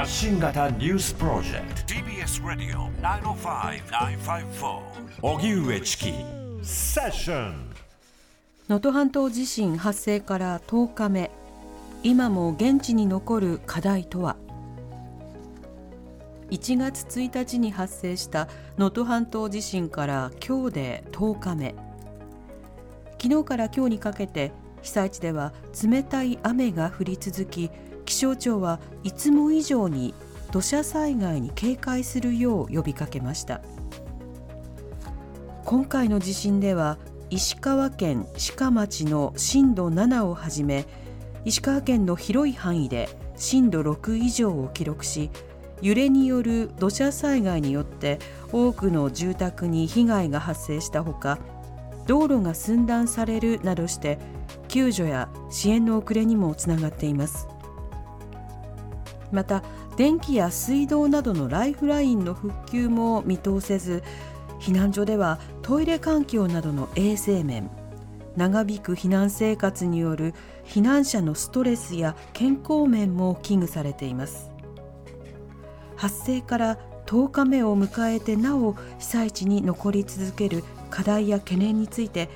発信型ニュースプロジェクト。TBS ラディオ905-954おぎゅうえちきセッション能登半島地震発生から10日目。今も現地に残る課題とは？1月1日に発生した能登半島地震から今日で10日目。昨日から今日にかけて被災地では冷たい雨が降り続き気象庁はいつも以上に土砂災害に警戒するよう呼びかけました。今回の地震では石川県志賀町の震度7をはじめ石川県の広い範囲で震度6以上を記録し揺れによる土砂災害によって多くの住宅に被害が発生したほか道路が寸断されるなどして救助や支援の遅れにもつながっています。また電気や水道などのライフラインの復旧も見通せず避難所ではトイレ環境などの衛生面長引く避難生活による避難者のストレスや健康面も危惧されています。発生から10日目を迎えてなお被災地に残り続ける課題や懸念について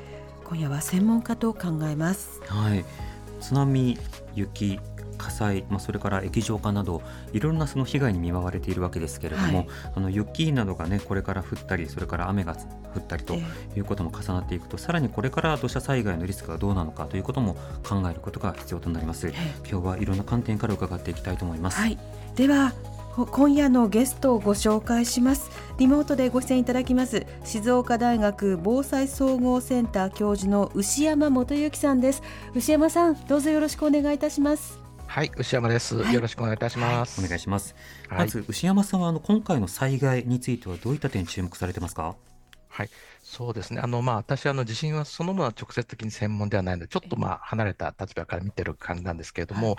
今夜は専門家と考えます。はい、津波、雪、火災、まあ、それから液状化などいろんなその被害に見舞われているわけですけれども、はい。あの雪などがねこれから降ったりそれから雨が降ったりとえいうことも重なっていくと、さらにこれから土砂災害のリスクがどうなのかということも考えることが必要となります。え今日はいろんな観点から伺っていきたいと思います。はい、ではほ今夜のゲストをご紹介します。リモートでご出演いただきます静岡大学防災総合センター教授の牛山元幸さんです。牛山さんどうぞよろしくお願いいたしますはい、牛山です。はいよろしくお願いいたします。お願いします。はいまず牛山さんはあの今回の災害についてはどういった点に注目されてますか？はい、そうですね。あの、まあ、私、あの、地震はそのものは直接的に専門ではないので、ちょっとまあ、離れた立場から見てる感じなんですけれども、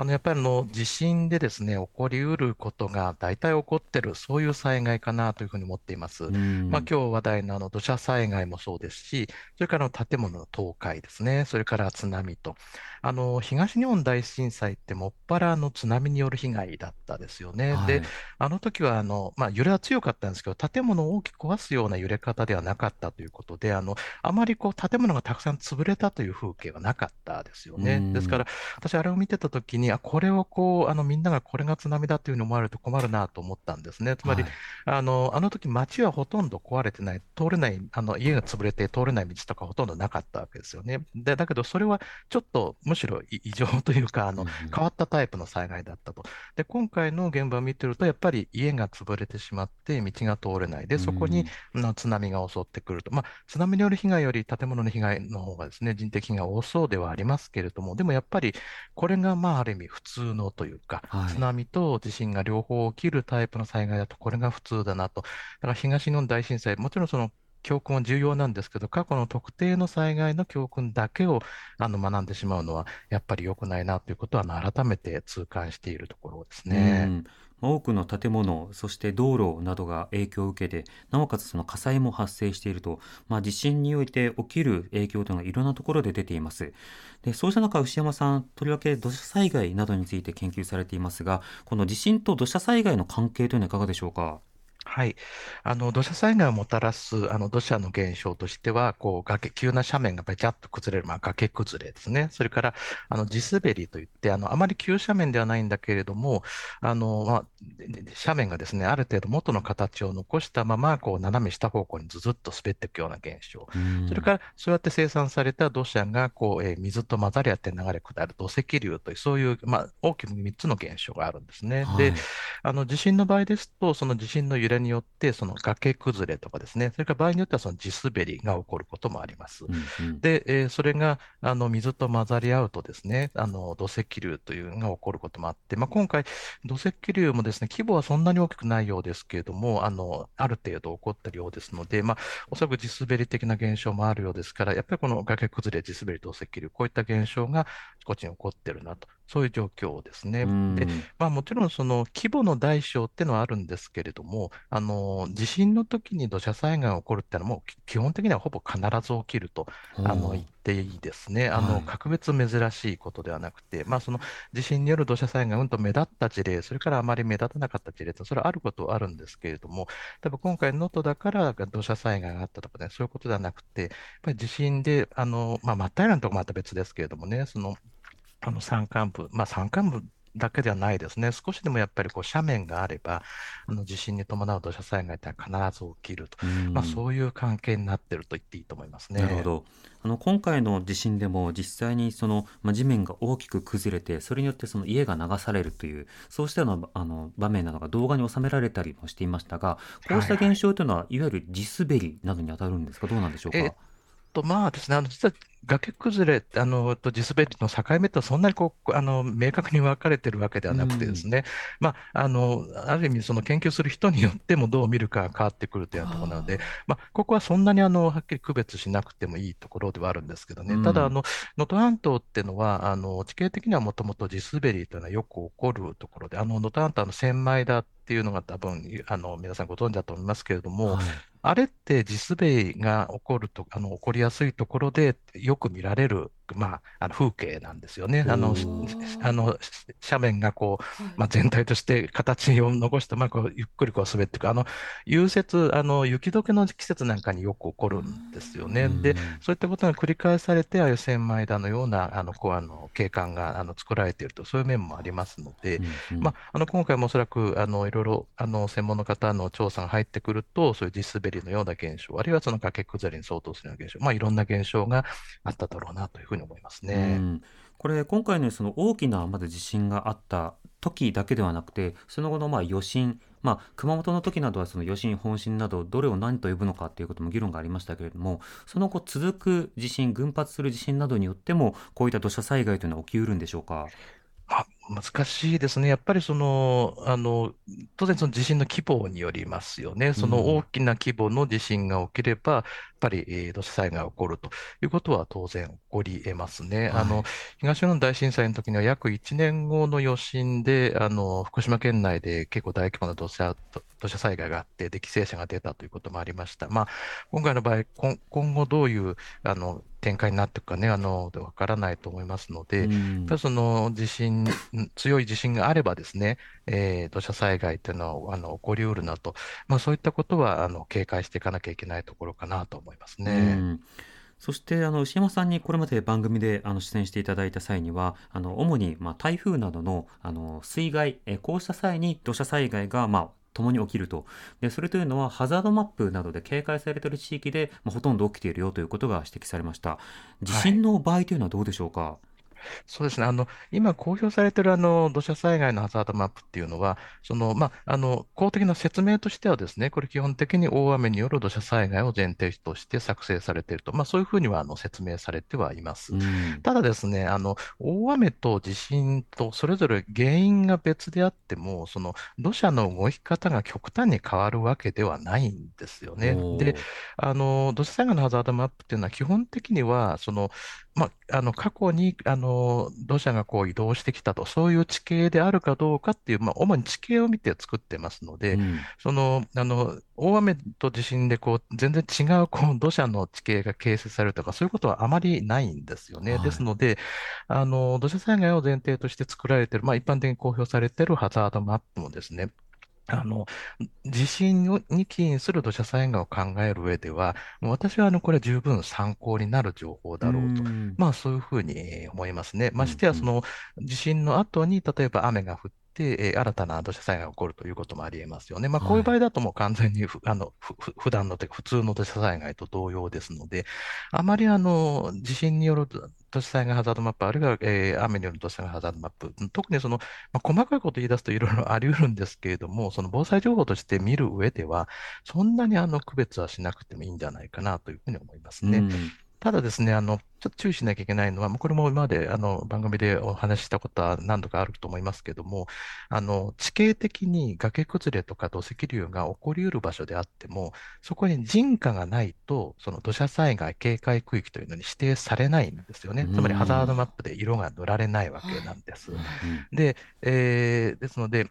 あの、やっぱりあの、地震でですね、起こりうることが大体起こってる、そういう災害かなというふうに思っています。うんまあ、今日話題のあの土砂災害もそうですし、それから建物の倒壊ですね、それから津波と、あの東日本大震災ってもっぱらあの津波による被害だったですよね。はいで、あの時はあの、まあ、揺れは強かったんですけど、建物を大きく壊すような揺れ方ではなかったということで、あのあまりこう建物がたくさん潰れたという風景はなかったですよねうん。ですから、私、あれを見てた時に、あ、これをこう、あのみんながこれが津波だというふうに思われると困るなと思ったんですね。つまり、はいあの、あの時街はほとんど壊れてない、通れない、あの家が潰れて通れない道とかほとんどなかったわけですよね。で、だけどそれはちょっとむしろ異異常というか、あの、うん変わったタイプの災害だったと。で、今回の現場を見てると、やっぱり家が潰れてしまって道が通れない。で、そこにあの津波が襲ってくると。まあ、津波による被害より建物の被害の方がですね、人的被害多そうではありますけれども、でもやっぱりこれがまあある意味普通のというか、はい津波と地震が両方起きるタイプの災害だと、これが普通だなと。だから東日本大震災、もちろんその教訓は重要なんですけど、過去の特定の災害の教訓だけをあの学んでしまうのは、やっぱり良くないなということは、改めて痛感しているところですうね。多くの建物、そして道路などが影響を受けて、なおかつその火災も発生していると、まあ、地震において起きる影響というのがいろんなところで出ています。でそうした中、牛山さん、とりわけ土砂災害などについて研究されていますが、この地震と土砂災害の関係というのはいかがでしょうか？はい。あの、土砂災害をもたらす、あの、土砂の現象としては、こう、崖、急な斜面がべちゃっと崩れる、まあ、崖崩れですね。それから、あの、地滑りといって、あの、あまり急斜面ではないんだけれども、あの、まあ、でで斜面がですね、ある程度元の形を残したまま、こう、斜め下方向にずずっと滑っていくような現象。それから、そうやって生産された土砂が、こう、えー水と混ざり合って流れ下る土石流という、そういう、まあ、大きく3つの現象があるんですね。ではい、あの地震の場合ですと、その地震の揺れによって、その崖崩れとかですね、それから場合によってはその地滑りが起こることもあります。うんうんで、えーそれがあの水と混ざり合うとですね、あの土石流というのが起こることもあって、まあ、今回、土石流もですね、規模はそんなに大きくないようですけれども、あのある程度起こっているようですので、まあ、おそらく地滑り的な現象もあるようですから、やっぱりこの崖崩れ、地滑り、土石流、こういった現象がこっちに起こってるなと。そういう状況ですね。うんで、まあ、もちろんその規模の大小っていうのはあるんですけれども、あの地震の時に土砂災害が起こるっていうのは、もうき基本的にはほぼ必ず起きるとあの言っていいですね。あはいの格別珍しいことではなくて、まあ、その地震による土砂災害がうんと目立った事例、それからあまり目立たなかった事例と、それはあることはあるんですけれども、多分今回、能登だから土砂災害があったとかね、そういうことではなくて、やっぱり地震で、あのまあ、真っ平らなところもまた別ですけれどもね、そのあの山間部、まあ、山間部だけではないですね、少しでもやっぱりこう斜面があれば、あの地震に伴う土砂災害って必ず起きると、うん。まあ、そういう関係になっていると言っていいと思いますね。なるほど。あの今回の地震でも実際にその、まあ、地面が大きく崩れてそれによってその家が流されるというそうしたようなあの場面などが動画に収められたりもしていましたがこうした現象というのは、いわゆる地滑りなどに当たるんですか？どうなんでしょうか、えっとまあですね、あの実は崖崩れあのと地滑りの境目ってそんなにこうあの明確に分かれてるわけではなくてですね、まあ、あのある意味、その研究する人によってもどう見るかが変わってくるというようなところなので、まあ、ここはそんなにあのはっきり区別しなくてもいいところではあるんですけどね、うん。ただ、あの能登半島っていうのは、あの地形的にはもともと地滑りというのはよく起こるところで、あの能登半島の千枚田っていうのが多分あの皆さんご存知だと思いますけれども、はいあれって地滑りが起こると、あの起こりやすいところでよく見られる、まあ、あの風景なんですよね。あのあの斜面がこう、まあ、全体として形を残して、まあ、こうゆっくりこう滑っていく、あの融雪、あの雪解けの季節なんかによく起こるんですよね。うん。で、そういったことが繰り返されて、ああいう千枚田のようなあのこうあの景観があの作られていると、そういう面もありますので、うんうん。まあ、あの今回もおそらくあのいろいろあの専門の方の調査が入ってくると、そういう地滑りのような現象、あるいはその崖崩れに相当するような現象、まあ、いろんな現象があっただろうなというふうに思いますうね。んこれ今回のその大きなまず地震があった時だけではなくてその後のまあ余震まあ、熊本の時などはその余震本震などどれを何と呼ぶのかということも議論がありましたけれどもその後続く地震群発する地震などによってもこういった土砂災害というのは起きうるんでしょうか？まあ、難しいですね。やっぱりその、あの、当然その地震の規模によりますよね。その大きな規模の地震が起きれば、やっぱり、えー土砂災害が起こるということは当然起こり得ますね。はいあの、東日本大震災の時には約1年後の余震で、あの、福島県内で結構大規模な土砂、土砂災害があって、で、犠牲者が出たということもありました。まあ、今回の場合、今今後どういう、あの、展開になっていくかね、あの、わからないと思いますので、うんやっぱりその地震、ん強い地震があればですね、えー土砂災害というのはあの起こりうるなと、まあ、そういったことはあの警戒していかなきゃいけないところかなと思いますね。そしてあの牛山さんにこれまで番組であの出演していただいた際にはあの主にまあ台風などのあの水害えこうした際に土砂災害がまあ共に起きると。でそれというのはハザードマップなどで警戒されている地域で、まあ、ほとんど起きているよということが指摘されました。地震の場合というのはどうでしょうか、そうですね。あの、今公表されているあの土砂災害のハザードマップっていうのは、その、まあ、あの、公的な説明としてはですね、これ基本的に大雨による土砂災害を前提として作成されていると、まあ、そういうふうにはあの説明されてはいます。うんただですね、あの、大雨と地震とそれぞれ原因が別であっても、その土砂の動き方が極端に変わるわけではないんですよね。で、あの、土砂災害のハザードマップっていうのは基本的には、その、まあ、あの、過去に、あの、土砂がこう移動してきたと、そういう地形であるかどうかっていう、まあ、主に地形を見て作ってますので、うんその、あの、大雨と地震で、こう、全然違う、こう、土砂の地形が形成されるとか、そういうことはあまりないんですよね。はいですので、あの、土砂災害を前提として作られている、まあ、一般的に公表されているハザードマップもですね、あの、地震をに起因する土砂災害を考える上では、私はあの、これは十分参考になる情報だろうと。んまあそういうふうにえー思いますね。ましてや、その地震の後に、例えば雨が降って、えー新たな土砂災害が起こるということもあり得ますよね。まあこういう場合だともう完全にふ、あの、ふ、ふ普段のというか普通の土砂災害と同様ですので、あまりあの、地震による土砂災害ハザードマップ、あるいは、えー雨による土砂災害ハザードマップ、特にその、まあ、細かいこと言い出すといろいろあり得るんですけれども、その防災情報として見る上では、そんなにあの区別はしなくてもいいんじゃないかなというふうに思いますね。うんただですね、あの、ちょっと注意しなきゃいけないのは、もうこれも今まであの番組でお話ししたことは何度かあると思いますけども、あの、地形的に崖崩れとか土石流が起こりうる場所であっても、そこに人家がないと、その土砂災害警戒区域というのに指定されないんですよね。つまりハザードマップで色が塗られないわけなんです。で、えーですので、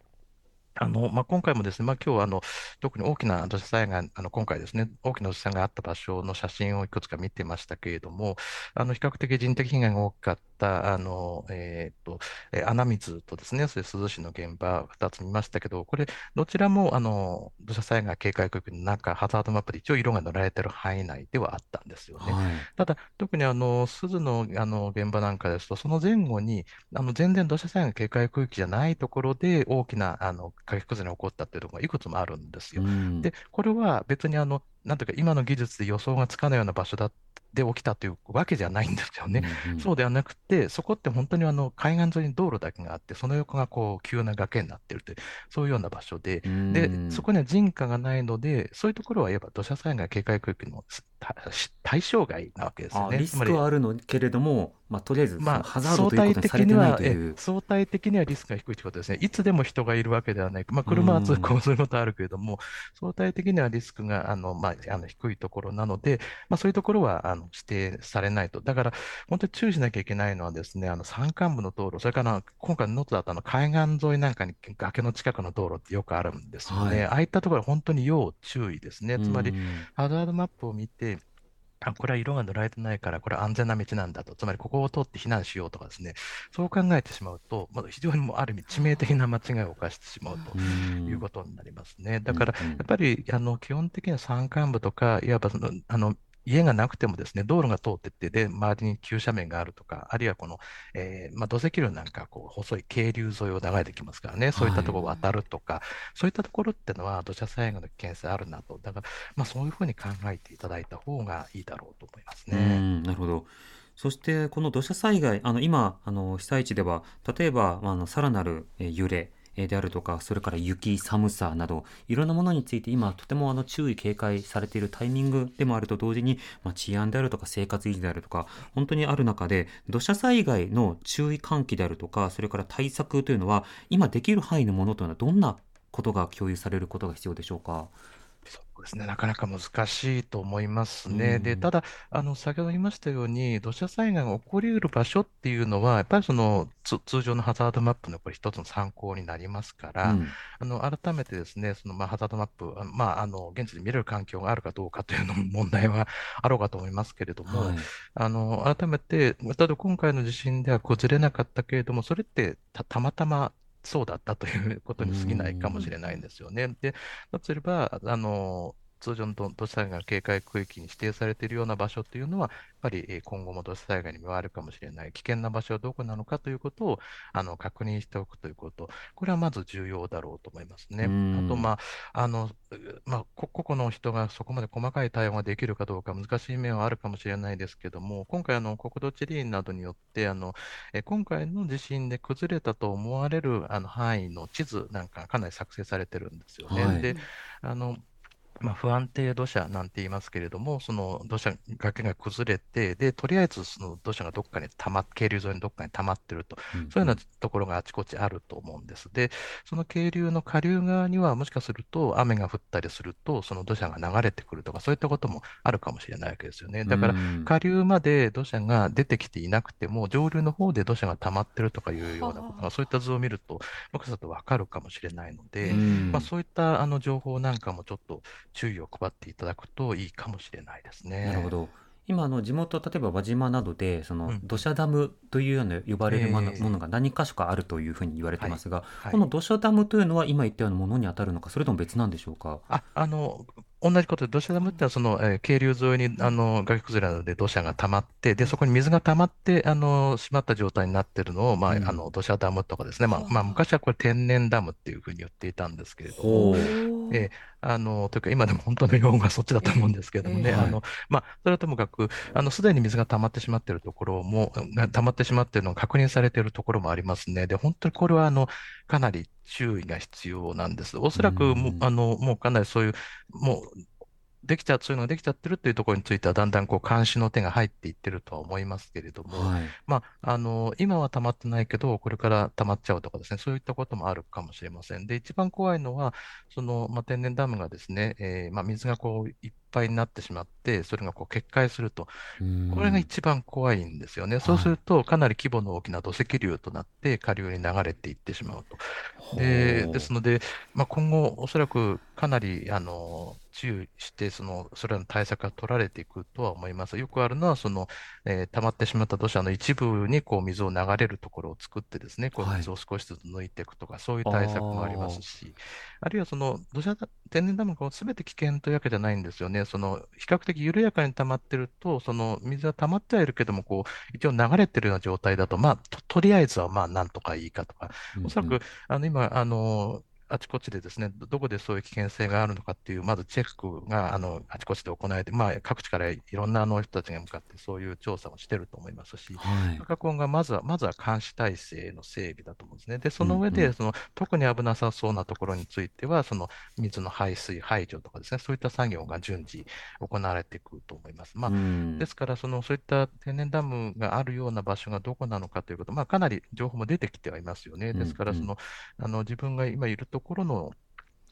あのまあ、今回もですね、まあ、今日はあの特に大きな土砂災害、あの今回ですね、大きな土砂災害があった場所の写真をいくつか見てましたけれども、あの比較的人的被害が大きかったあの、えーとえー穴水とですね、それ珠洲市の現場2つ見ましたけど、これ、どちらもあの土砂災害警戒区域の中、ハザードマップで一応色が塗られている範囲内ではあったんですよね。はい。ただ、特にあの鈴のあの現場なんかですと、その前後にあの全然土砂災害警戒区域じゃないところで大きなあの崖崩れが起こったっていうところがいくつもあるんですよ。うんで、これは別にあの、なんていうか、今の技術で予想がつかないような場所だで起きたというわけじゃないんですよね。うんうんそうではなくて、そこって本当にあの海岸沿いに道路だけがあって、その横がこう急な崖になっているという、そういうような場所で、でう、んそこには人家がないので、そういうところはいわば土砂災害警戒区域のた対象外なわけですよね。あリスクはあるのけれども、まあ、とりあえずまあ、ハザード相対ということにされて的には、えないという。相対的にはリスクが低いということですね。いつでも人がいるわけではない。まあ、車は通行することはあるけれども、相対的にはリスクがあの、まあ、あの低いところなので、まあ、そういうところはあの指定されないと。だから、本当に注意しなきゃいけないのはですね、あの山間部の道路、それから今回のノートだとあの海岸沿いなんかに崖の近くの道路ってよくあるんですよね。はいああいったところは本当に要注意ですね。つまり、うんハザードマップを見て、あ、これは色が塗られてないから、これは安全な道なんだと、つまりここを通って避難しようとかですね、そう考えてしまうと、まあ、非常にもうある意味致命的な間違いを犯してしまうとうんいうことになりますね。だから、やっぱりあの基本的には山間部とか、いわばそのあの家がなくてもですね、道路が通ってって、で、周りに急斜面があるとか、あるいはこの、えーまあ、土石流なんか、こう、細い渓流沿いを流れてきますからね、そういったところを渡るとか、そういったところっていうのは土砂災害の危険性あるなと。だから、まあ、そういうふうに考えていただいた方がいいだろうと思いますね。なるほど。そしてこの土砂災害、あの今あの被災地では例えばまあのさらなる揺れであるとか、それから雪、寒さなどいろんなものについて今とてもあの注意警戒されているタイミングでもあると同時に、まあ、治安であるとか生活維持であるとか本当にある中で土砂災害の注意喚起であるとかそれから対策というのは今できる範囲のものというのはどんなことが共有されることが必要でしょうか？そうですね、なかなか難しいと思いますね。で、うん。ただ、あの、先ほど言いましたように、土砂災害が起こりうる場所っていうのは、やっぱりその、つ通常のハザードマップのこれ一つの参考になりますから、うん。あの、改めてですね、その、まあ、ハザードマップ、あまあ、あの、現地で見れる環境があるかどうかというのも問題はあろうかと思いますけれども、はい。あの、改めて、例えば今回の地震では崩れなかったけれども、それってた、たまたまそうだったということに過ぎないかもしれないんですよね。で、だとすれば、あの、通常の土土砂災害警戒区域に指定されているような場所というのは、やっぱりえー今後も土砂災害に見舞われるかもしれない、危険な場所はどこなのかということをあの確認しておくということ、これはまず重要だろうと思いますね。うんあと、まあ、あの、うまあ、こ個々の人がそこまで細かい対応ができるかどうか難しい面はあるかもしれないですけども、今回あの国土地理院などによってあのえ今回の地震で崩れたと思われるあの範囲の地図なんかがかなり作成されてるんですよね。はいで、あのまあ、不安定土砂なんて言いますけれども、その土砂崖が崩れて、で、とりあえずその土砂がどっかに溜まっ、渓流沿いにどっかに溜まってると、うんそういうようなところがあちこちあると思うんです。で、その渓流の下流側には、もしかすると雨が降ったりすると、その土砂が流れてくるとか、そういったこともあるかもしれないわけですよね。だから、うん下流まで土砂が出てきていなくても、上流の方で土砂が溜まってるとかいうようなことが、そういった図を見ると、もしかするとわかるかもしれないので、うんまあ、そういったあの情報なんかもちょっと注意を配っていただくといいかもしれないですね。なるほど。今あの地元例えば輪島などでそのうん土砂ダムというような呼ばれるもの,、が何か所かあるというふうに言われてますが、はいこの土砂ダムというのは今言ったようなものに当たるのかそれとも別なんでしょうか。あ、あの、同じことで、土砂ダムってのは、その、えー渓流沿いに、あの、崖崩れなどで土砂が溜まって、で、そこに水が溜まって、あの、閉まった状態になってるのを、まあ、うん。あの、土砂ダムとかですね、まあ、まあ、昔はこれ天然ダムっていうふうに言っていたんですけれども、ええあの、というか、今でも本当の用語はそっちだと思うんですけれどもね、ええあの、まあ、それはともかく、あの、すでに水が溜まってしまっているところも、が溜まってしまっているのが確認されているところもありますね。で、本当にこれは、あの、かなり注意が必要なんです。おそらくもあの、もうかなりそういう、もう、できちゃう、そういうのができちゃってるっていうところについては、だんだんこう監視の手が入っていってるとは思いますけれども、はい。まあ、あの、今は溜まってないけど、これから溜まっちゃうとかですね、そういったこともあるかもしれません。で、一番怖いのは、その、まあ、天然ダムがですね、えーまあ、水がこう、いっぱいになってしまって、それがこう決壊すると、これが一番怖いんですよね。そうすると、かなり規模の大きな土石流となって、下流に流れていってしまうと。で、ですので、まあ、今後、おそらくかなり、あの、注意して、その、それらの対策が取られていくとは思います。よくあるのは、その、えー溜まってしまった土砂の一部に、こう、水を流れるところを作ってですね、こう、はい水を少しずつ抜いていくとか、そういう対策もありますし、あるいはその、土砂だ、天然ダムがすべて危険というわけじゃないんですよね。その、比較的緩やかに溜まってると、その、水は溜まってはいるけども、こう、一応流れてるような状態だと、まあ、と、とりあえずは、まあ、なんとかいいかとか、おそらく、あの、今、あの、あちこちでですね、どどこでそういう危険性があるのかっていう、まずチェックが、あの、あちこちで行われて、まあ、各地からいろんなあの人たちが向かって、そういう調査をしてると思いますし、はい。過去がまずは、まずは監視体制の整備だと思うんですね。で、その上で、うんうんその、特に危なさそうなところについては、その、水の排水、排除とかですね、そういった作業が順次行われていくと思います。まあ、うんですから、その、そういった天然ダムがあるような場所がどこなのかということ、まあ、かなり情報も出てきてはいますよね。ですから、うんうんその、あの、自分が今いるところの、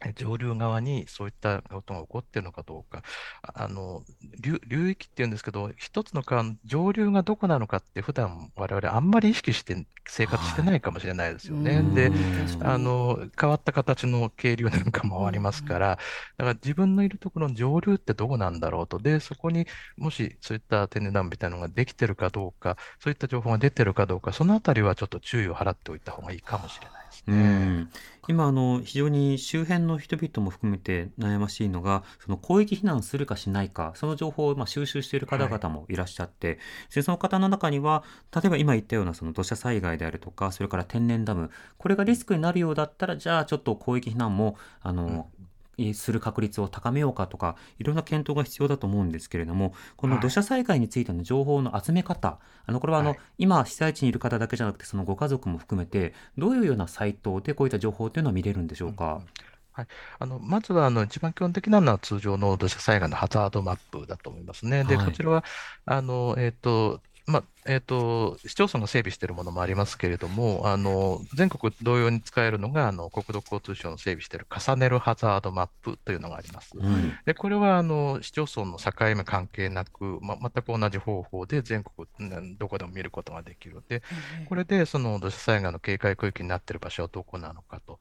え上流側にそういったことが起こっているのかどうか、ああの流流域っていうんですけど、一つの川の上流がどこなのかって、普段我々あんまり意識して生活してないかもしれないですよね。うんで、あの変わった形の渓流なんかもありますから、だから自分のいるところの上流ってどこなんだろうと、で、そこにもしそういった天然ダムみたいなのができてるかどうか、そういった情報が出てるかどうか、そのあたりはちょっと注意を払っておいた方がいいかもしれないうね。ん、今あの非常に周辺の人々も含めて悩ましいのがその広域避難するかしないかその情報をまあ収集している方々もいらっしゃって、でその方の中には例えば今言ったようなその土砂災害であるとかそれから天然ダムこれがリスクになるようだったらじゃあちょっと広域避難もあの、えする確率を高めようかとかいろんな検討が必要だと思うんですけれどもこのはい。土砂災害についての情報の集め方、あのこれはあの、はい。今被災地にいる方だけじゃなくてそのご家族も含めてどういうようなサイトでこういった情報というのは見れるんでしょうか？あのまずはあの一番基本的なのは通常の土砂災害のハザードマップだと思いますね。で、はい。こちらは、あの、えっと、まあ、えっと、市町村が整備しているものもありますけれども、あの、全国同様に使えるのが、あの、国土交通省の整備している重ねるハザードマップというのがあります。うんで、これは、あの、市町村の境目関係なく、ま、全く同じ方法で全国、うんどこでも見ることができる。で、これで、その土砂災害の警戒区域になっている場所はどこなのかと。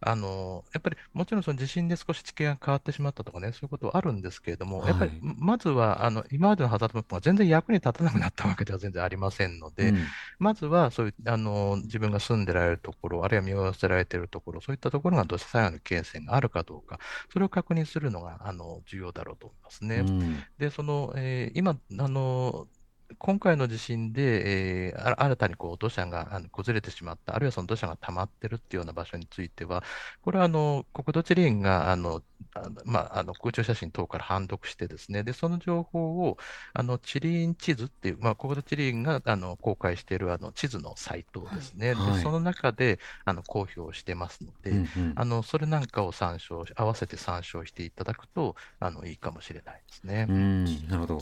あの、やっぱり、もちろんその地震で少し地形が変わってしまったとかね、そういうことはあるんですけれども、やっぱりはい、まずは、あの、今までのハザードマップが全然役に立たなくなったわけでは全然ありませんので、うんまずは、そういう、あの、自分が住んでられるところ、あるいは身を寄せられているところ、そういったところが土砂災害の危険性があるかどうか、それを確認するのが、あの、重要だろうと思いますね。うんで、その、えー今、あの、今回の地震で、えーあ新たにこう土砂があの崩れてしまった、あるいはその土砂が溜まってるっていうような場所については、これはあの国土地理院があの、あのまあ、あの空中写真等から判読してですね、で、その情報をあの地理院地図っていう、まあ、国土地理院があの公開しているあの地図のサイトですね、はいでその中であの公表してますので、うんうんあのそれなんかを参照し、合わせて参照していただくとあのいいかもしれないですね。うんなるほど。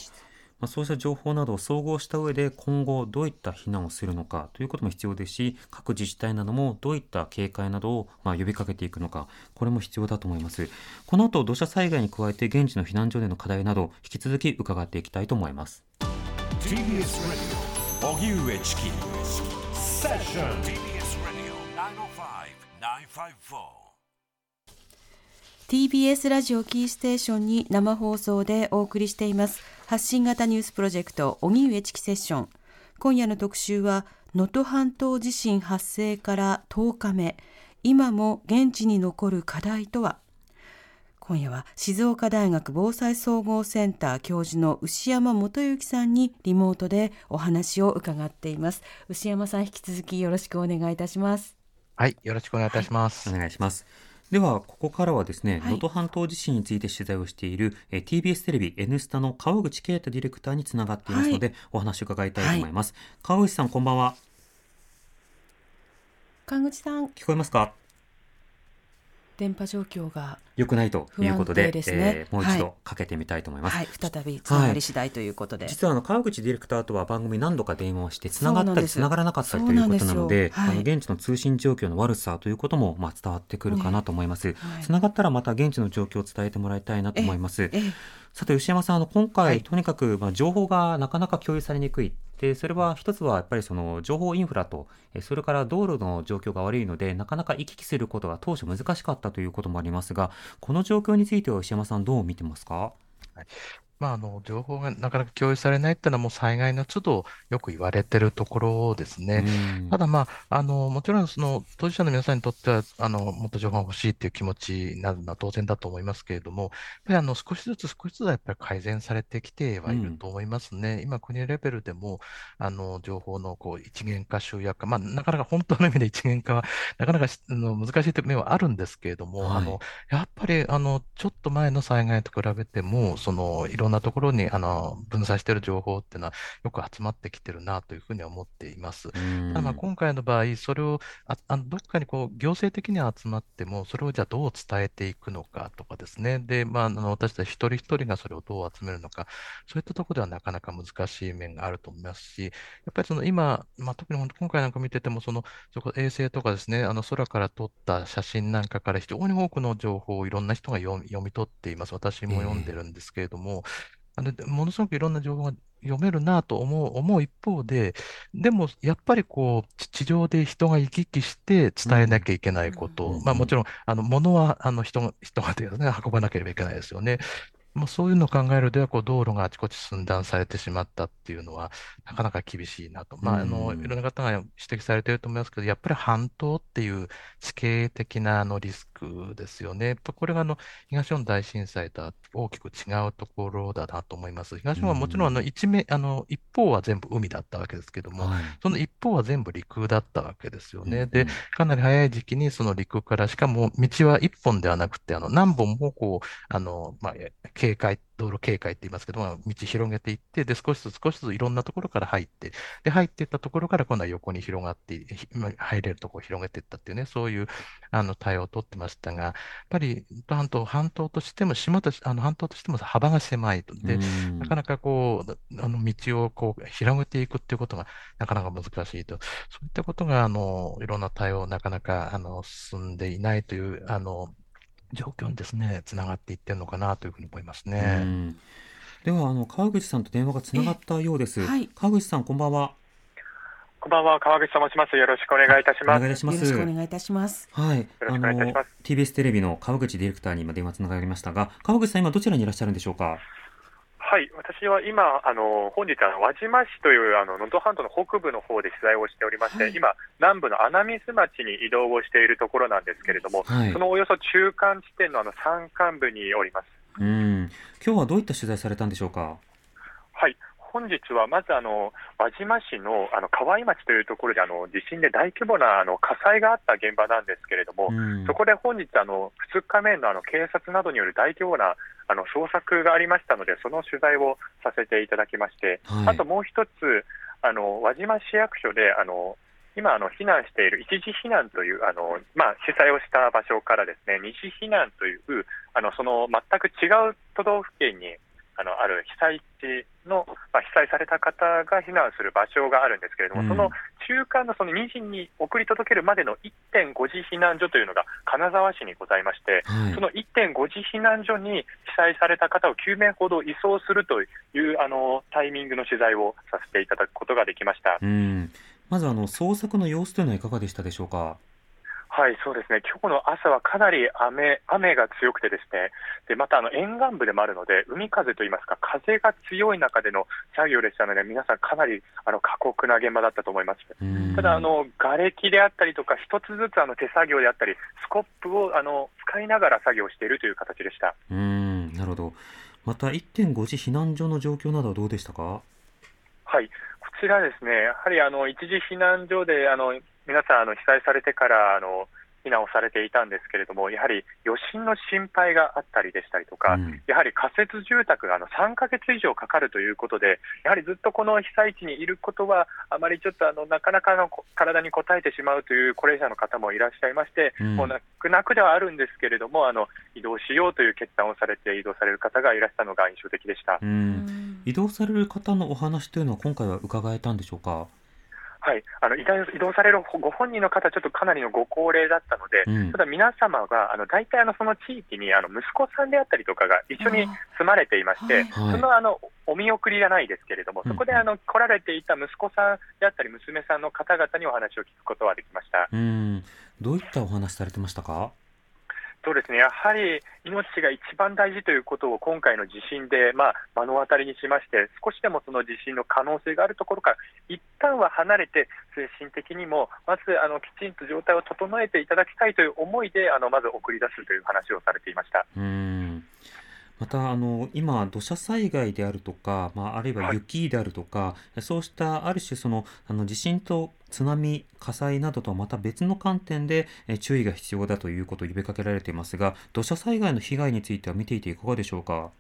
まあ、そうした情報などを総合した上で今後どういった避難をするのかということも必要ですし各自治体などもどういった警戒などをまあ呼びかけていくのかこれも必要だと思います。この後土砂災害に加えて現地の避難所での課題など引き続き伺っていきたいと思います。TBS Radio 荻上チキセッション TBS Radio 905-954 TBS ラジオキーステーションに生放送でお送りしています。発信型ニュースプロジェクト荻上チキセッション。今夜の特集は能登半島地震発生から10日目。今も現地に残る課題とは？今夜は静岡大学防災総合センター教授の牛山元幸さんにリモートでお話を伺っています。牛山さん引き続きよろしくお願いいたします。はい、よろしくお願いいたします。お願いしますではここからはですね能はい。登、半島地震について取材をしているえー TBS テレビ N スタの川口啓太ディレクターにつながっていますので、お話を伺いたいと思います、川口さんこんばんは。川口さん。聞こえますか？電波状況が良くないということでですね。えーもう一はい度かけてみたいと思います。はい。再びつながり次第ということで、実はあの川口ディレクターとは番組何度か電話をしてつながったりつながらなかったりということなのではい。あの現地の通信状況の悪さということもまあ伝わってくるかなと思います、はい。つながったらまた現地の状況を伝えてもらいたいなと思います。ええ。さて吉山さんあの今回、はい。とにかくまあ情報がなかなか共有されにくいでそれは一つはやっぱりその情報インフラとそれから道路の状況が悪いのでなかなか行き来することが当初難しかったということもありますがこの状況については石山さんどう見てますか？まあ、あの情報がなかなか共有されないっていうのは、もう災害の都度よく言われてるところですね。うんただ、まあ、あのもちろんその当事者の皆さんにとってはあのもっと情報が欲しいっていう気持ちになるのは当然だと思いますけれども、やっぱりあの少しずつ少しずつはやっぱり改善されてきてはいると思いますね。今、国レベルでもあの情報のこう一元化、集約化、まあ、なかなか本当の意味で一元化はなかなかしあの難しいという面はあるんですけれども、はいあのやっぱりあのちょっと前の災害と比べても、そのいろんなところにあの分散している情報っていうのはよく集まってきてるなというふうには思っています。うんただまあ今回の場合、それをああのどっかにこう行政的には集まっても、それをじゃあどう伝えていくのかとかですね、でまあ、あの私たち一人一人がそれをどう集めるのか、そういったところではなかなか難しい面があると思いますし、やっぱりその今、まあ、特に今回なんか見てても、そのそこ衛星とかですね、あの空から撮った写真なんかから非常に多くの情報をいろんな人が読み読み取っています。私も読んでるんですけれども、あのものすごくいろんな情報が読めるなと思う思う一方で、でもやっぱりこう地地上で人が行き来して伝えなきゃいけないこと、うんまあ、もちろんあの物はあの人が人がというかね、運ばなければいけないですよね。まあ、そういうのを考えると、こう道路があちこち寸断されてしまったっていうのは、なかなか厳しいなと。まあ、あのうんいろんな方が指摘されていると思いますけど、やっぱり半島っていう地形的なあのリスクですよね。やっぱこれがあの東日本大震災とは大きく違うところだなと思います。東日本はもちろんあの一面、あの一方は全部海だったわけですけども、はいその一方は全部陸だったわけですよね。うんで、かなり早い時期にその陸から、しかも道は一本ではなくて、あの何本もこう、あの、まあ、え警戒、道路警戒って言いますけども、道広げていって、で、少しずつ少しずついろんなところから入って、で、入っていったところから今度は横に広がって、入れるところを広げていったっていうね、そういうあの対応を取ってましたが、やっぱり半島、半島としても、島とし、あの半島としても幅が狭いと。で、うんなかなかこう、あの道をこう広げていくっていうことがなかなか難しいと。そういったことが、あの、いろんな対応なかなか、あの、進んでいないという、あの、状況にですね、つながっていってるのかなというふうに思いますうね。ん。ではあの川口さんと電話がつながったようです、えはい。川口さんこんばんは。こんばんは、川口と申します。よろしくお願いいたしおます。願いいたします。よろしくお願いいたします。はい、よろしくお願いいたします。TBS テレビの川口ディレクターに今電話つながりましたが川口さん今どちらにいらっしゃるんでしょうか？はい、私は今、あの本日あの、輪島市というあの能登半島の北部の方で取材をしておりまして、はい。今、南部の穴水町に移動をしているところなんですけれども、はい。そのおよそ中間地点のあの山間部におります。うん。今日はどういった取材されたんでしょうか？はい本日はまずあの輪島市のあの河合町というところであの地震で大規模なあの火災があった現場なんですけれども、うん。そこで本日あの、2日目のあの警察などによる大規模なあの捜索がありましたので、その取材をさせていただきまして、はい。あともう一つ、あの輪島市役所であの今あの、避難している一時避難というあの、まあ、被災をした場所からですね二次避難というあのその全く違う都道府県にあのある被災地の、まあ、被災された方が避難する場所があるんですけれども、うん。その中間のその2時に送り届けるまでの1.5次避難所というのが金沢市にございまして、はい。その1.5次避難所に被災された方を9名ほど移送するというあのタイミングの取材をさせていただくことができました。うん。まずあの捜索の様子というのはいかがでしたでしょうか？はい、そうですね、今日の朝はかなり雨雨が強くて、ですね。でまたあの沿岸部でもあるので、海風といいますか、風が強い中での作業でしたので、皆さん、かなりあの過酷な現場だったと思います。うん。ただ、あの瓦礫であったりとか、一つずつあの手作業であったり、スコップをあの使いながら作業しているという形でした。うん。なるほど。また1.5次避難所の状況などはどうでしたか？はい、こちらですね、やはりあの一時避難所であの皆さんあの被災されてからあの、避難をされていたんですけれども、やはり余震の心配があったりでしたりとか、うんやはり仮設住宅があの3ヶ月以上かかるということで、やはりずっとこの被災地にいることは、あまりちょっとあのなかなかのこ体に応えてしまうという高齢者の方もいらっしゃいまして、うんもう泣く泣くではあるんですけれども、あの移動しようという決断をされて移動される方がいらしたのが印象的でした。うん移動される方のお話というのは今回は伺えたんでしょうか？はい、あの移動移動されるご本人の方、ちょっとかなりのご高齢だったので、うん。ただ皆様があの大体あのその地域にあの息子さんであったりとかが一緒に住まれていまして、はい。そのあのお見送りじゃないですけれども、うん。そこであの来られていた息子さんであったり、娘さんの方々にお話を聞くことはできました。うん、どういったお話されてましたか？そうですね、やはり命が一番大事ということを今回の地震で、まあ、目の当たりにしまして、少しでもその地震の可能性があるところから、一旦は離れて、精神的にも、まずあのきちんと状態を整えていただきたいという思いで、あのまず送り出すという話をされていました。うんまたあの今、土砂災害であるとか、まあ、あるいは雪であるとか、そうしたある種そのあの地震と津波、火災などとはまた別の観点でえ注意が必要だということを呼びかけられていますが、土砂災害の被害については見ていていかがでしょうか？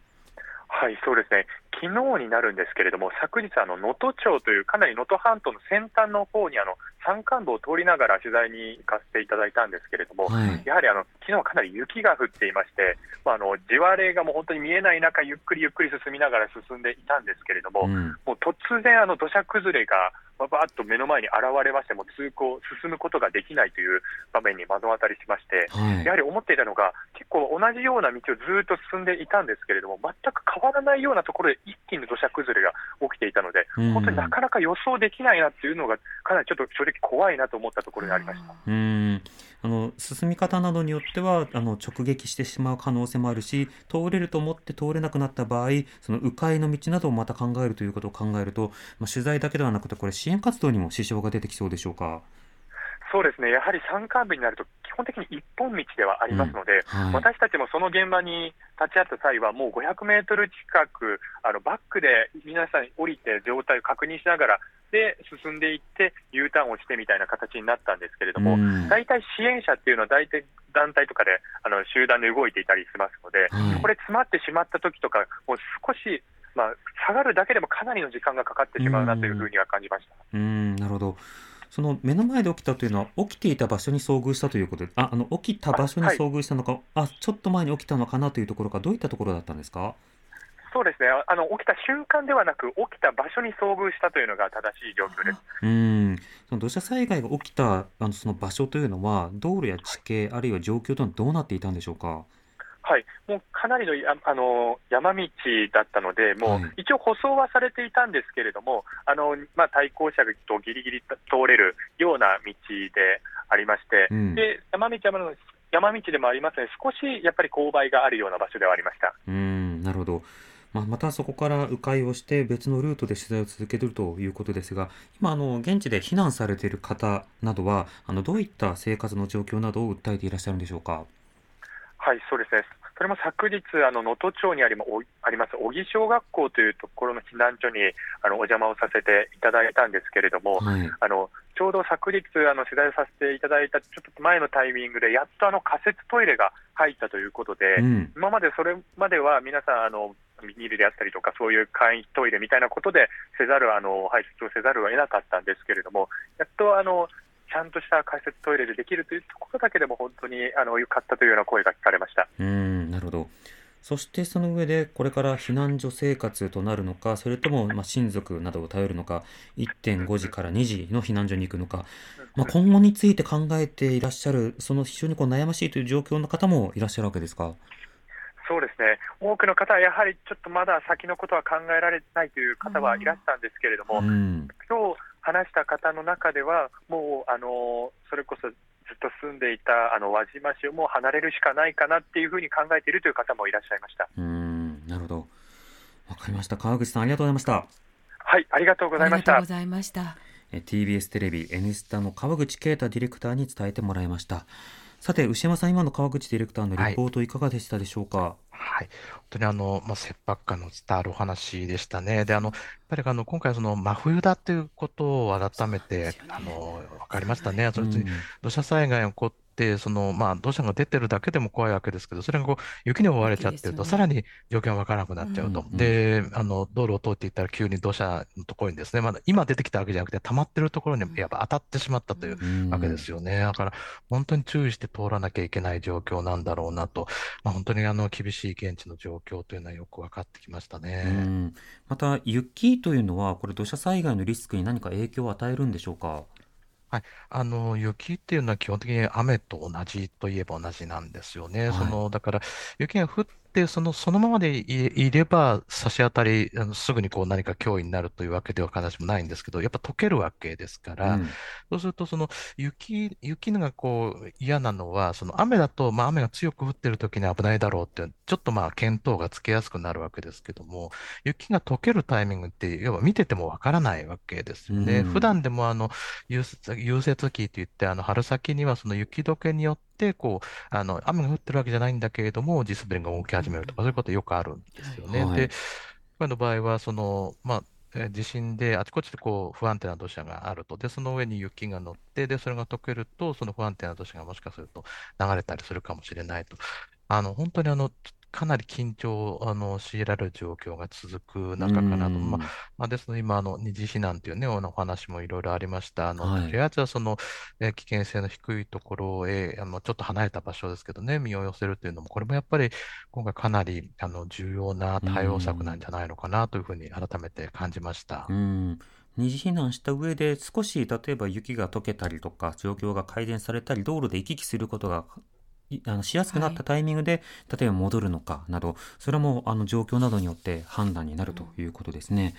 はい、そうですね。昨日になるんですけれども、昨日、あの能登町というかなり能登半島の先端の方にあの山間部を通りながら取材に行かせていただいたんですけれども、はい。やはりあの昨日かなり雪が降っていまして、まあ、あの地割れがもう本当に見えない中、ゆっくりゆっくり進みながら進んでいたんですけれども、うん。もう突然、あの土砂崩れがばばーっと目の前に現れまして、もう通行、進むことができないという場面に目の当たりしまして、はい。やはり思っていたのが、結構同じような道をずっと進んでいたんですけれども、全く変わらないようなところで一気に土砂崩れが起きていたので、うん。本当になかなか予想できないなっていうのが、かなりちょっと正直怖いなと思ったところにありました。うんあの進み方などによってはあの直撃してしまう可能性もあるし通れると思って通れなくなった場合その迂回の道などをまた考えるということを考えると、まあ、取材だけではなくてこれ支援活動にも支障が出てきそうでしょうか？そうですね、やはり山間部になると、基本的に一本道ではありますので、はい。私たちもその現場に立ち会った際は、もう500メートル近く、あのバックで皆さん降りて状態を確認しながら、で進んでいって、U ターンをしてみたいな形になったんですけれども、うん。大体支援者っていうのは、大体団体とかであの集団で動いていたりしますので、はい。これ、詰まってしまった時とか、もう少し、まあ、下がるだけでもかなりの時間がかかってしまうなというふうには感じました。うん。なるほどその目の前で起きたというのは起きていた場所に遭遇したということ？でああの起きた場所にあはい。遭遇したのか？あ,、ちょっと前に起きたのかなというところかどういったところだったんですか？そうですね。あの起きた瞬間ではなく、起きた場所に遭遇したというのが正しい状況です。うん。その土砂災害が起きたあのその場所というのは道路や地形、あるいは状況とはどうなっていたんでしょうか？はい、もうかなりのやあの山道だったので、もはいう一応舗装はされていたんですけれども、あのまあ、対向車とギリギリ通れるような道でありまして、うんで山道は山の山道でもありますので、少しやっぱり勾配があるような場所ではありました。うんなるほど。まあ、またそこから迂回をして別のルートで取材を続けているということですが今あの現地で避難されている方などはあのどういった生活の状況などを訴えていらっしゃるんでしょうか？はい、そうですね。それも昨日、あの能登町にありあります小木小学校というところの避難所にあのお邪魔をさせていただいたんですけれども、はいあのちょうど昨日あの取材をさせていただいたちょっと前のタイミングで、やっとあの仮設トイレが入ったということで、うん今までそれまでは皆さんあの、ビニールであったりとか、そういう簡易トイレみたいなことでせざるあの排出をせざるを得なかったんですけれども、やっとあのちゃんとした仮設トイレでできるというところだけでも本当にあの良かったというような声が聞かれました。うんなるほど。そしてその上でこれから避難所生活となるのかそれともまあ親族などを頼るのか1.5時から2時の避難所に行くのか、まあ、今後について考えていらっしゃるその非常にこう悩ましいという状況の方もいらっしゃるわけですか？そうですね、多くの方はやはりちょっとまだ先のことは考えられないという方はいらしたんですけれども、うん今日話した方の中では、もうあのそれこそずっと住んでいたあの輪島市をもう離れるしかないかなっていうふうに考えているという方もいらっしゃいました。うんなるほど。わかりました。川口さんありがとうございました。はい、ありがとうございましたありがとうご。ざいました。え TBS テレビ N スタの川口啓太ディレクターに伝えてもらいました。さて牛山さん今の川口ディレクターのリポートいかがでしたでしょうか？はい、本当にあの、まあ、切迫感の伝わるお話でしたね。で、あの、やっぱりあの、今回その真冬だということを改めて、あの、分かりましたね。それうん土砂災害が起こっそのまあ土砂が出てるだけでも怖いわけですけど、それがこう雪に覆われちゃってると、ねさらに状況がわからなくなっちゃうと。うんで、あの道路を通っていったら急に土砂のところにですね、まだ今出てきたわけじゃなくて、溜まってるところにやっぱ当たってしまったといううんわけですよね。だから本当に注意して通らなきゃいけない状況なんだろうなと、まあ、本当にあの厳しい現地の状況というのはよく分かってきましたうね。んまた雪というのはこれ土砂災害のリスクに何か影響を与えるんでしょうか？あの雪っていうのは基本的に雨と同じといえば同じなんですよね。はいそのだから雪が降ってそのそのままでい、いれば差し当たりあのすぐにこう何か脅威になるというわけでは必ずしもないんですけど、やっぱ溶けるわけですから、うんそうするとその雪、雪がこう嫌なのは、その雨だと、まあ、雨が強く降ってる時に危ないだろうって、ちょっとまあ見当がつけやすくなるわけですけども、雪が溶けるタイミングって、要は見ててもわからないわけですよね。うん普段でもあの融雪期といって、あの春先にはその雪解けによってこうあの雨が降ってるわけじゃないんだけれども、地滑りが動き始めるとか、そういうことよくあるんですよね。はい。で、今回の場合はその、まあえー地震であちこちでこう不安定な土砂があると、でその上に雪が乗って、でそれが溶けると、その不安定な土砂がもしかすると流れたりするかもしれないと、あの本当にあのかなり緊張をあの強いられる状況が続く中かなと、うんまあまあ、ですので、今、あの二次避難というね、お話もいろいろありました。あのはいとりあえずはその、えー危険性の低いところへ、あのちょっと離れた場所ですけどね、身を寄せるというのも、これもやっぱり今回かなりあの重要な対応策なんじゃないのかなというふうに改めて感じました。うん二次避難した上で少し例えば雪が溶けたりとか状況が改善されたり道路で行き来することがいあのしやすくなったタイミングで、例えば戻るのかなどそれはもうあの状況などによって判断になるということですね。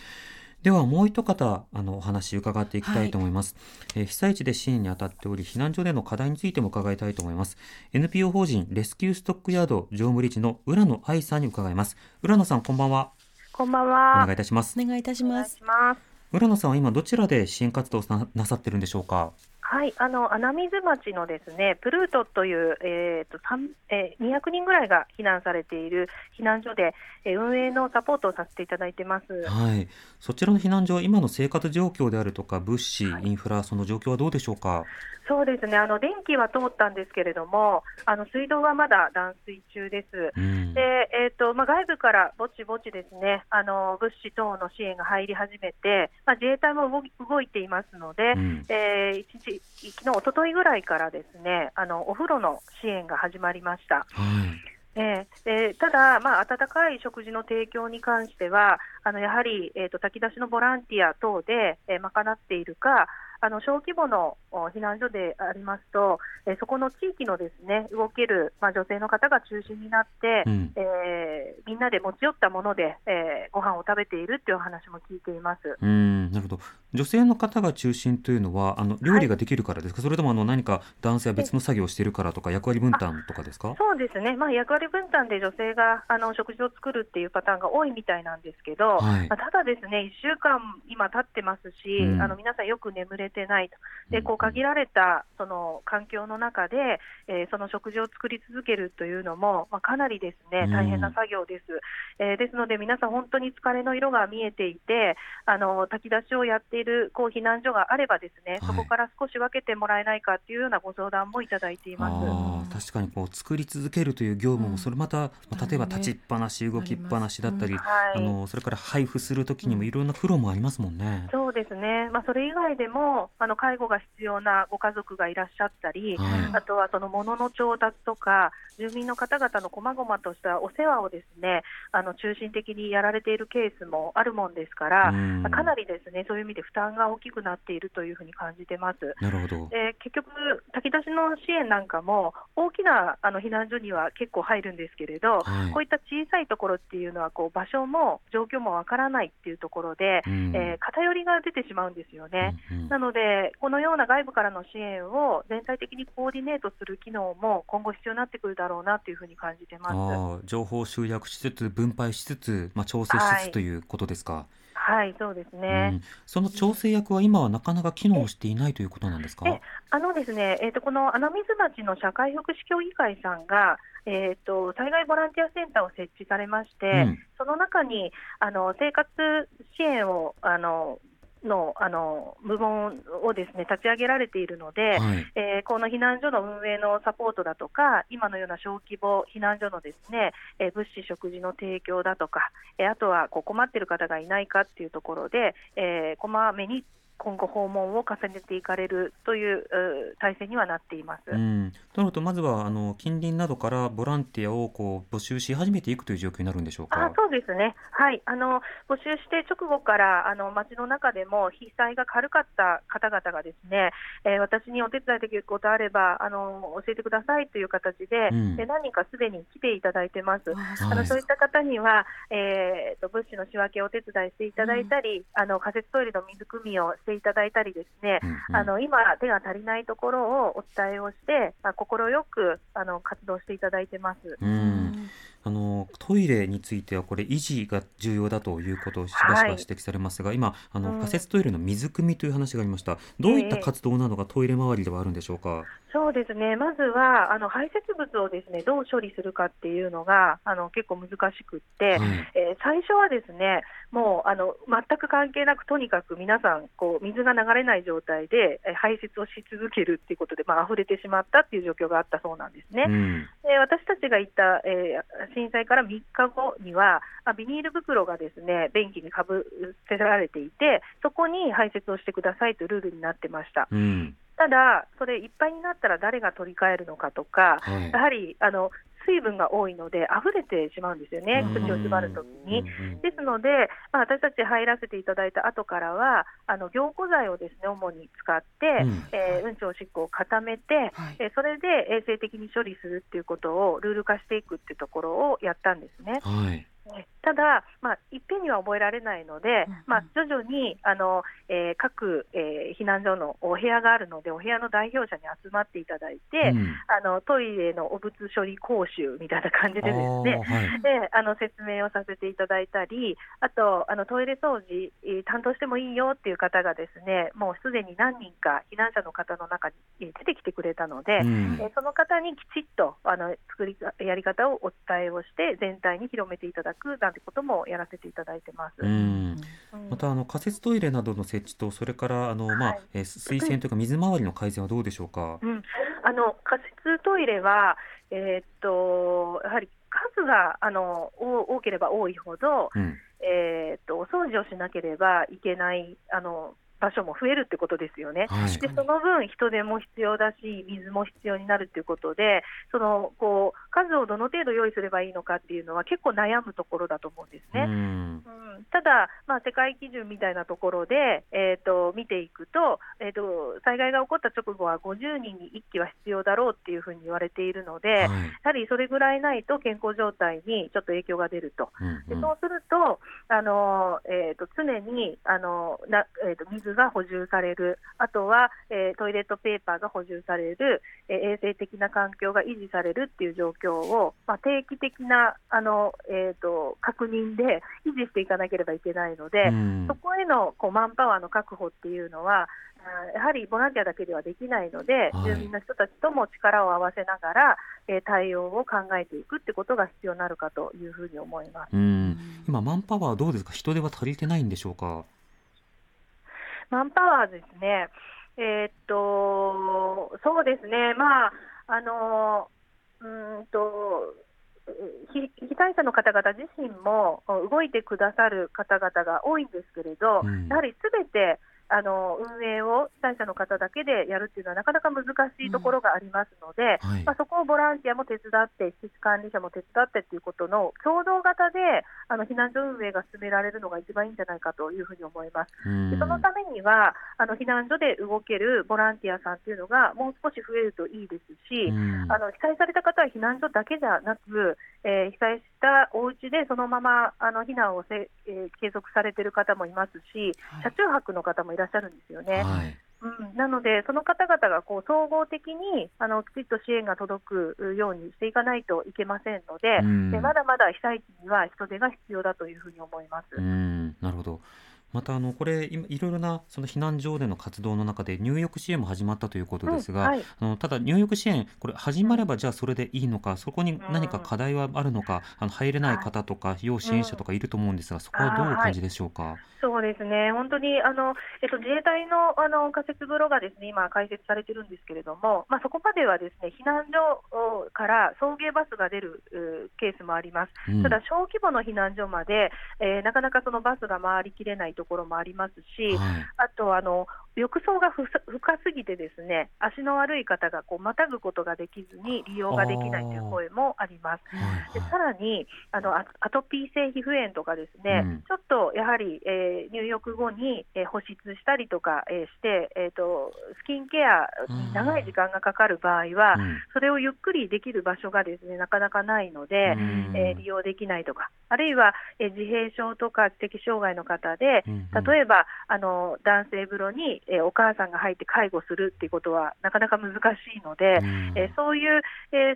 ではもう一方あのお話伺っていきたいと思います、えー被災地で支援に当たっており避難所での課題についても伺いたいと思います。NPO 法人レスキューストックヤード常務理事の浦野愛さんに伺います。浦野さんこんばんは。こんばんおは。願いいたします。お願いいたします。します。浦野さんは今どちらで支援活動をななさってるんでしょうか？はい、あの穴水町のですねプルートという、えーと三えー、200人ぐらいが避難されている避難所で、えー運営のサポートをさせていただいてます。はい、そちらの避難所、今の生活状況であるとか、物資、インフラ、その状況はどうでしょうか？そうですね。あの電気は通ったんですけれども、あの水道はまだ断水中です。うん、で、えっ、と、まあ、外部からぼちぼちですね、あの物資等の支援が入り始めて、まあ、自衛隊も動いていますので、うんえー一時、昨日一昨日ぐらいからですね、あのお風呂の支援が始まりました。はい、えーえーただ、まあ、温かい食事の提供に関しては、あのやはり、えーと炊き出しのボランティア等で、えー賄っているか、あの小規模のお避難所でありますと、えーそこの地域のですね動ける、まあ、女性の方が中心になって、うん、えーみんなで持ち寄ったもので、えーご飯を食べているというお話も聞いています。うん、なるほど。女性の方が中心というのは、あの料理ができるからですか、それともあの何か男性は別の作業をしているからとか、役割分担とかですか？そうですね、まあ、役割分担で女性があの食事を作るっていうパターンが多いみたいなんですけど、はい。まあ、ただですね、1週間今経ってますし、うん。あの皆さんよく眠れてないと、でこうんう限られたその環境の中で、えーその食事を作り続けるというのも、まあ、かなりですねうん。大変な作業です。えーですので、皆さん、本当に疲れの色が見えていて、あの炊き出しをやっているこう避難所があれば、ですね、はい。そこから少し分けてもらえないかというようなご相談もいただいています。ああ確かにこう作り続けるという業務うん。もそれまた、まあ例えば立ちっぱなし動きっぱなしだったり、はい。あのそれから配布する時にもいろんな苦労もありますもんね。そうですね、まあ、それ以外でもあの介護が必要なご家族がいらっしゃったり、はい。あとはその物の調達とか、住民の方々の細々としたお世話をですねあの中心的にやられているケースもあるもんですから、うん。かなりですねそういう意味で負担が大きくなっているというふうに感じてます。なるほど。で結局、炊き出しの支援なんかも大きなあの避難所には結構入るんですけれど、はいこういった小さいところっていうのはこう場所も状況もわからないっていうところで、うんえー偏りが出てしまうんですよね。うんうんなので、このような外部からの支援を全体的にコーディネートする機能も今後必要になってくるだろうなというふうに感じてます。情報集約しつつ分配しつつ、まあ、調整しつはいつということですか、はい、そうですうね。ん、その調整役は今はなかなか機能していないということなんですか？えあのですね、えっ、とこの穴水町の社会福祉協議会さんが、えっ、と災害ボランティアセンターを設置されまして、うん。その中にあの生活支援をあののあの部門をですね立ち上げられているので、はい。えーこの避難所の運営のサポートだとか、今のような小規模避難所のですね、えー物資、食事の提供だとか、えーあとはこう困っている方がいないかっていうところで、えーこまめに今後、訪問を重ねていかれるというう体制にはなっています。うん。となると、まずは、あの、近隣などからボランティアをこう募集し始めていくという状況になるんでしょうか？あそうですね、はい、あの募集して直後からあの町の中でも被災が軽かった方々がですね、えー私にお手伝いできることあればあの教えてくださいという形で、うんえ何人かすでに来ていただいてます。あはいのそういった方には、えーと物資の仕分けをお手伝いしていただいたり、あの仮設トイレの水汲みをしていただいたりですね、うんうんあの今、手が足りないところをお伝えをして、まあ、快くあの活動していただいてます。うん。あのトイレについてはこれ維持が重要だということをしばしばはい指摘されますが、今あのうん仮設トイレの水汲みという話がありました。どういった活動などがトイレ周りではあるんでしょうか？そうですね、まずはあの排泄物をですねどう処理するかっていうのがあの結構難しくって、はいえー最初はですねもうあの全く関係なく、とにかく皆さんこう、水が流れない状態でえー排泄をし続けるっていうことで、まあ溢れてしまったっていう状況があったそうなんですね。うん。で私たちが行った、えー震災から3日後には、まあビニール袋がですね便器にかぶせられていて、そこに排泄をしてくださいというルールになってました。うん。ただ、それいっぱいになったら誰が取り替えるのかとか、はいやはりあの水分が多いので、溢れてしまうんですよね、口を縛るときに。ですので、まあ、私たち入らせていただいた後からは、あの凝固剤をですね主に使って、うんえーうんちおしっこを固めて、はいえーそれで衛生的に処理するっていうことをルール化していくっていうところをやったんですね。はい。ねただ、まあ、いっぺんには覚えられないので、うんまあ、徐々にあの、えー各、えー避難所のお部屋があるので、お部屋の代表者に集まっていただいて、うん。あのトイレの汚物処理講習みたいな感じでですね、はい。であの説明をさせていただいたり、あとあのトイレ掃除、えー担当してもいいよっていう方がですねもうすでに何人か避難者の方の中にえー出てきてくれたので、うん。えーその方にきちっとあの作りかやり方をお伝えをして、全体に広めていただくなんてこともやらせていただいてます。うん。うんまたあの仮設トイレなどの設置とそれからあのまあ、はいえー水洗というか水回りの改善はどうでしょうか？うん、あの仮設トイレは、えーっとやはり数があの多多ければ多いほど、うん。えーっとお掃除をしなければいけないあの場所も増えるってことですよね。はい。でその分、人手も必要だし、水も必要になるということで、そのこう数をどの程度用意すればいいのかっていうのは、結構悩むところだと思うんですね。うん。うんただ、まあ、世界基準みたいなところで、えー、と見ていくと,、えー、と、災害が起こった直後は50人に1機は必要だろうっていうふうに言われているので、はい。やはりそれぐらいないと健康状態にちょっと影響が出ると。うんうんでそうすると、あのえー、と常にあのな、えー、と水が補充される、あとは、えートイレットペーパーが補充される、えー衛生的な環境が維持されるっていう状況を、まあ、定期的なあの、えー、と確認で維持していかなければいけないので、うんそこへのこうマンパワーの確保っていうのは、やはりボランティアだけではできないので、はい住民の人たちとも力を合わせながら、えー対応を考えていくってことが必要になるかというふうに思います。うん。今マンパワーどうですか？人手は足りてないんでしょうか？マンパワーですね、えーっと、そうですね、まあ、あの、うーんと、ひ被災者の方々自身も動いてくださる方々が多いんですけれど、うん。やはりすべてあの運営を被災者の方だけでやるっていうのはなかなか難しいところがありますので、はい。まあ、そこをボランティアも手伝って、施設管理者も手伝ってっていうことの共同型であの避難所運営が進められるのが一番いいんじゃないかというふうに思います。うん。でそのためにはあの避難所で動けるボランティアさんっていうのがもう少し増えるといいですし、うん。あの被災された方は避難所だけじゃなく、えー被災したお家でそのままあの避難をせ、えー継続されている方もいますし、車中泊の方もいらっしゃるんですよね。はい。うん、なので、その方々がこう総合的にあのきちっと支援が届くようにしていかないといけませんので、うんでまだまだ被災地には人手が必要だというふうに思います。うん、なるほど。またあのこれ今いろいろなその避難所での活動の中で入浴支援も始まったということですが、うんはい。あのただ入浴支援これ始まればじゃあそれでいいのかそこに何か課題はあるのか、あの入れない方とか要支援者とかいると思うんですが、そこはどうお感じでしょうか？そうですね、本当にあの、えっと、自衛隊のあの仮設風呂がですね今、開設されてるんですけれども、まあ、そこまではですね避難所おから送迎バスが出るうケースもあります、うん。ただ小規模の避難所まで、えーなかなかそのバスが回りきれないところもありますし、はい。あとあの浴槽が深すぎて、ですね足の悪い方がこうまたぐことができずに利用ができないという声もあります。はいでさらにあのアアトピー性皮膚炎とかですね、うん。ちょっとやはり、えー入浴後に、えー保湿したりとか、えーして、えーと、スキンケアに長い時間がかかる場合は、うん。それをゆっくりできる場所がですねなかなかないので、うん。えー利用できないとか、あるいは、えー自閉症とか知的障害の方で、例えばあの男性風呂に、えーお母さんが入って介護するっていうことはなかなか難しいので、うん。えーそういう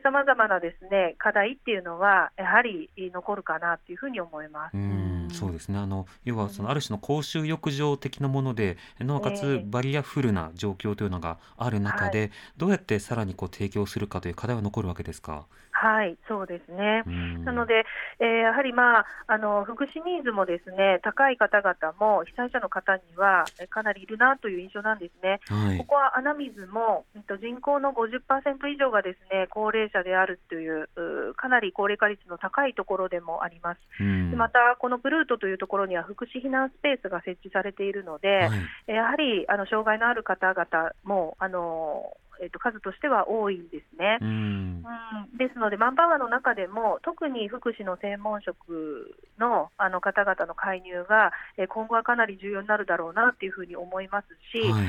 さまざまなですね課題っていうのは、やはりえー残るかなというふうに思います。うん。そうですね。あの要はそのある種の公衆浴場的なものでなおかえつえバリアフルな状況というのがある中で、どうやってさらにこう提供するかという課題は残るわけですか？はい、そうですね。うんなので、えーやはり、まあ、あの福祉ニーズもですね高い方々も被災者の方にはえーかなりいるなという印象なんですね。はいここは穴水も、うんと人口の50%以上がですね高齢者であるといううかなり高齢化率の高いところでもあります。また、このプルートというところには福祉避難スペースが設置されているので、はいえやはりあの障害のある方々もあの、えっと数としては多いんですね。うん。うん。ですので、マンパワーの中でも、特に福祉の専門職のあの方々の介入が、えー今後はかなり重要になるだろうなというふうに思いますし、はい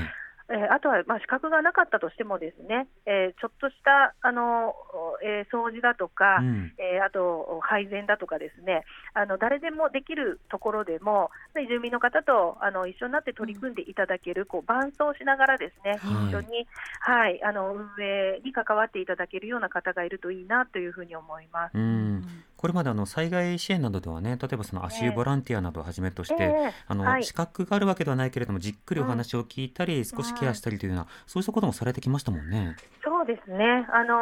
えーあとは、まあ、資格がなかったとしても、ですね、えーちょっとしたあの、えー掃除だとか、うん。えーあと配膳だとかですねあの誰でもできるところでもね住民の方とあの一緒になって取り組んでいただける、こう伴走しながらですね、はい。一緒に、はい、あの運営に関わっていただけるような方がいるといいなというふうに思います。うんこれまであの災害支援などではね例えばその足湯ボランティアなどをはじめとして、ええ。あのはい。資格があるわけではないけれどもじっくりお話を聞いたり、少しケアしたりというような、そうしたこともされてきましたもんね。そうですね、あの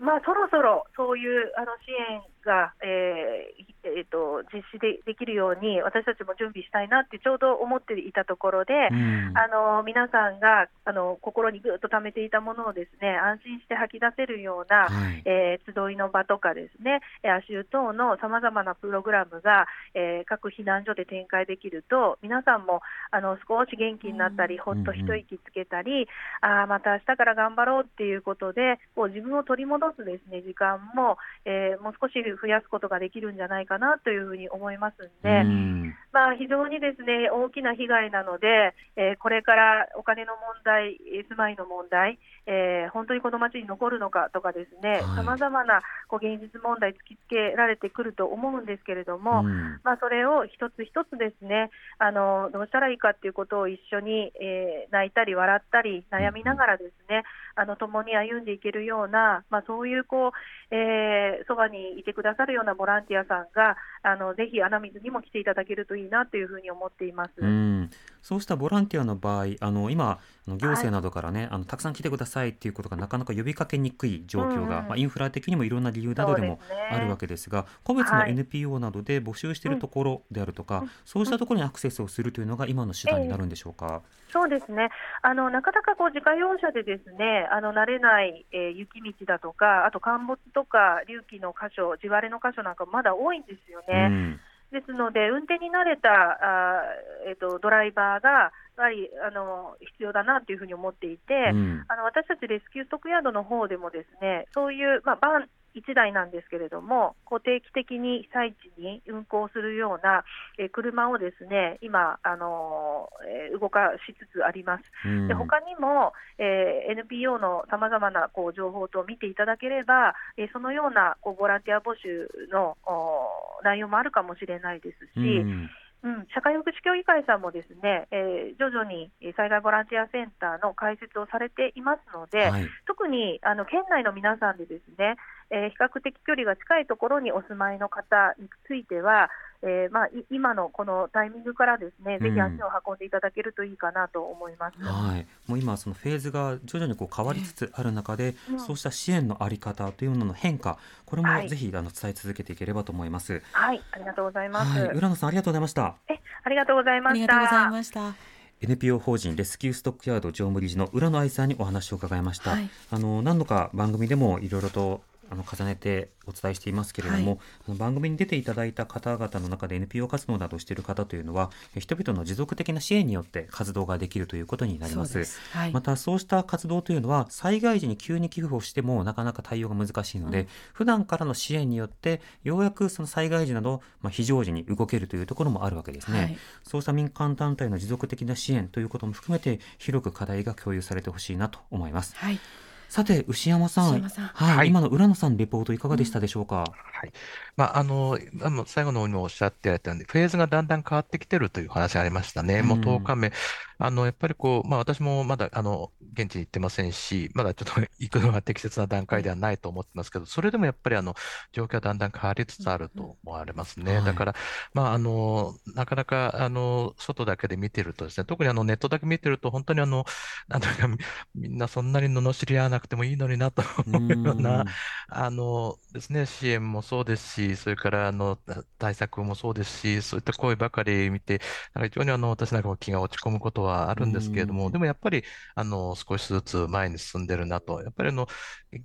ーまあ、そろそろそういうあの支援が、えーえーと実施でできるように、私たちも準備したいなってちょうど思っていたところで、うん。あの皆さんがあの心にぐっと溜めていたものをですね安心して吐き出せるような、はい。えー集いの場とかですね、えー足湯等のさまざまなプログラムが、えー各避難所で展開できると、皆さんもあの少し元気になったり、ほっと一息つけたり、ああ、また明日から頑張ろうっていうことで、こう自分を取り戻すですね時間も、えーもう少し増やすことができるんじゃないかなというふうに思いますんで。うんまあ、非常にですね大きな被害なので、えーこれからお金の問題、えー住まいの問題、えー本当にこの町に残るのかとか、ですねはいさまざまなこう現実問題突きつけられてくると思うんですけれども、うんまあ、それを一つ一つですねあのどうしたらいいかということを一緒に、えー泣いたり笑ったり悩みながらですね、あの共に歩んでいけるような、まあ、そういうこう、えーそばにいてくださるようなボランティアさんがあのぜひ穴水にも来ていただけるといいなというふうに思っています。うん、そうしたボランティアの場合あの今行政などからね、あのたくさん来てくださいっていうことがなかなか呼びかけにくい状況が、うん。うんまあ、インフラ的にもいろんな理由などでもあるわけですが個別のはい。NPO などで募集しているところであるとか、そうしたところにアクセスをするというのが今の手段になるんでしょうか？そうですね。あのなかなかこう自家用車でですねあの慣れない、えー雪道だとか、あと陥没とか隆起の箇所、地割れの箇所なんかまだ多いんですよね。うんですので、運転に慣れたあー、えっとドライバーがやはりあの必要だなというふうに思っていて、うん。あの私たちレスキューストックヤードの方でもですねそういう、まあ、バン1台なんですけれども、こう定期的に被災地に運行するような、えー車をですね今、あのーえー動かしつつあります。うん。で他にも、えー NPO のさまざまなこう情報等を見ていただければ、えーそのようなこうボランティア募集のお内容もあるかもしれないですし、うん。うん、社会福祉協議会さんもですね、えー徐々にえー災害ボランティアセンターの開設をされていますので、はい。特にあの県内の皆さんでですね、えー比較的距離が近いところにお住まいの方については、えーまあ、い今のこのタイミングからですね、ぜひうん足を運んでいただけるといいかなと思います。はい、もう今そのフェーズが徐々にこう変わりつつある中で、うんそうした支援のあり方というものの変化これもはいぜひあの伝え続けていければと思います。はい、ありがとうございます。はい、浦野さんありがとうございました。え、ありがとうございました。ありがとうございました。NPO 法人レスキューストックヤード常務理事の浦野愛さんにお話を伺いました。はいあの何度か番組でもいろいろとあの重ねてお伝えしていますけれども、はい。番組に出ていただいた方々の中で NPO 活動などをしている方というのはえ人々の持続的な支援によって活動ができるということになります。はい。またそうした活動というのは災害時に急に寄付をしてもなかなか対応が難しいので、普段からの支援によってようやくその災害時など、まあ、非常時に動けるというところもあるわけですね、はい。そうした民間団体の持続的な支援ということも含めて広く課題が共有されてほしいなと思います。はい。さて牛山さん牛山さんはいはい今の浦野さんのレポートいかがでしたでしょうか、はい。まあ、あの、あの最後の方にもおっしゃっていただいたように、フェーズがだんだん変わってきてるという話がありましたね。もううん10日目。あの、やっぱりこう、まあ私もまだ、あの、現地に行ってませんし、まだちょっと 行くのが適切な段階ではないと思ってますけど、それでもやっぱりあの、状況はだんだん変わりつつあると思われますね。はい。だから、まあ、あの、なかなか、あの、外だけで見てるとですね、特にあの、ネットだけ見てると、本当にあの、なんとか、みみんなそんなに罵り合わなくてもいいのになと思うような、あのですね、支援もそうですし、それからあのた対策もそうですし、そういった声ばかり見て、なんか非常にあの私なんかも気が落ち込むことはあるんですけれども、うん。でもやっぱりあの少しずつ前に進んでるなと、やっぱりあの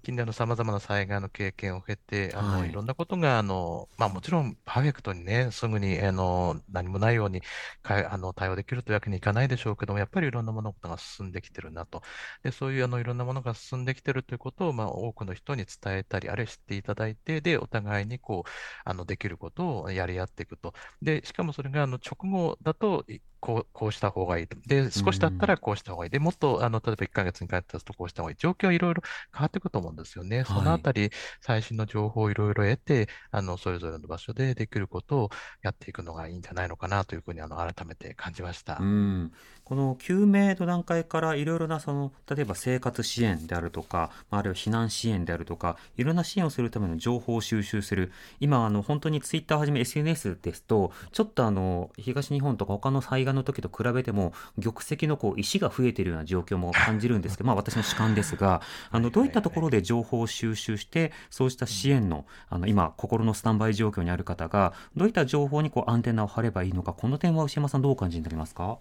近年のさまざまな災害の経験を経て、あのはいいろんなことがあの、まあ、もちろんパーフェクトにね、すぐにあの何もないようにかあの対応できるというわけにいかないでしょうけども、やっぱりいろんな物事が進んできてるなと。で、そういうあのいろんなものが進んできてるということを、まあ、多くの人に伝えたり、あるいは知っていただいて、で、お互いにこう、あの、できることをやり合っていくと。で、しかもそれがあの直後だと、いこう、こうした方がいいと。で、少しだったらこうした方がいい。で、もっと、あの、例えば1ヶ月に帰ったとこうした方がいい。状況はいろいろ変わっていくと思うんですよね。そのあたり、最新の情報をいろいろ得て、あの、それぞれの場所でできることをやっていくのがいいんじゃないのかなというふうに、あの、改めて感じました。うん、この救命の段階からいろいろなその例えば生活支援であるとか、まあ、あるいは避難支援であるとかいろんな支援をするための情報を収集する。今あの本当にツイッターをはじめ SNS ですとちょっとあの東日本とか他の災害の時と比べても玉石のこう石が増えているような状況も 感じるんですけどまあ私の主観ですがあのどういったところで情報を収集してそうした支援のあの今心のスタンバイ状況にある方がどういった情報にこうアンテナを張ればいいのかこの点は牛山さんどうお感じになりますか？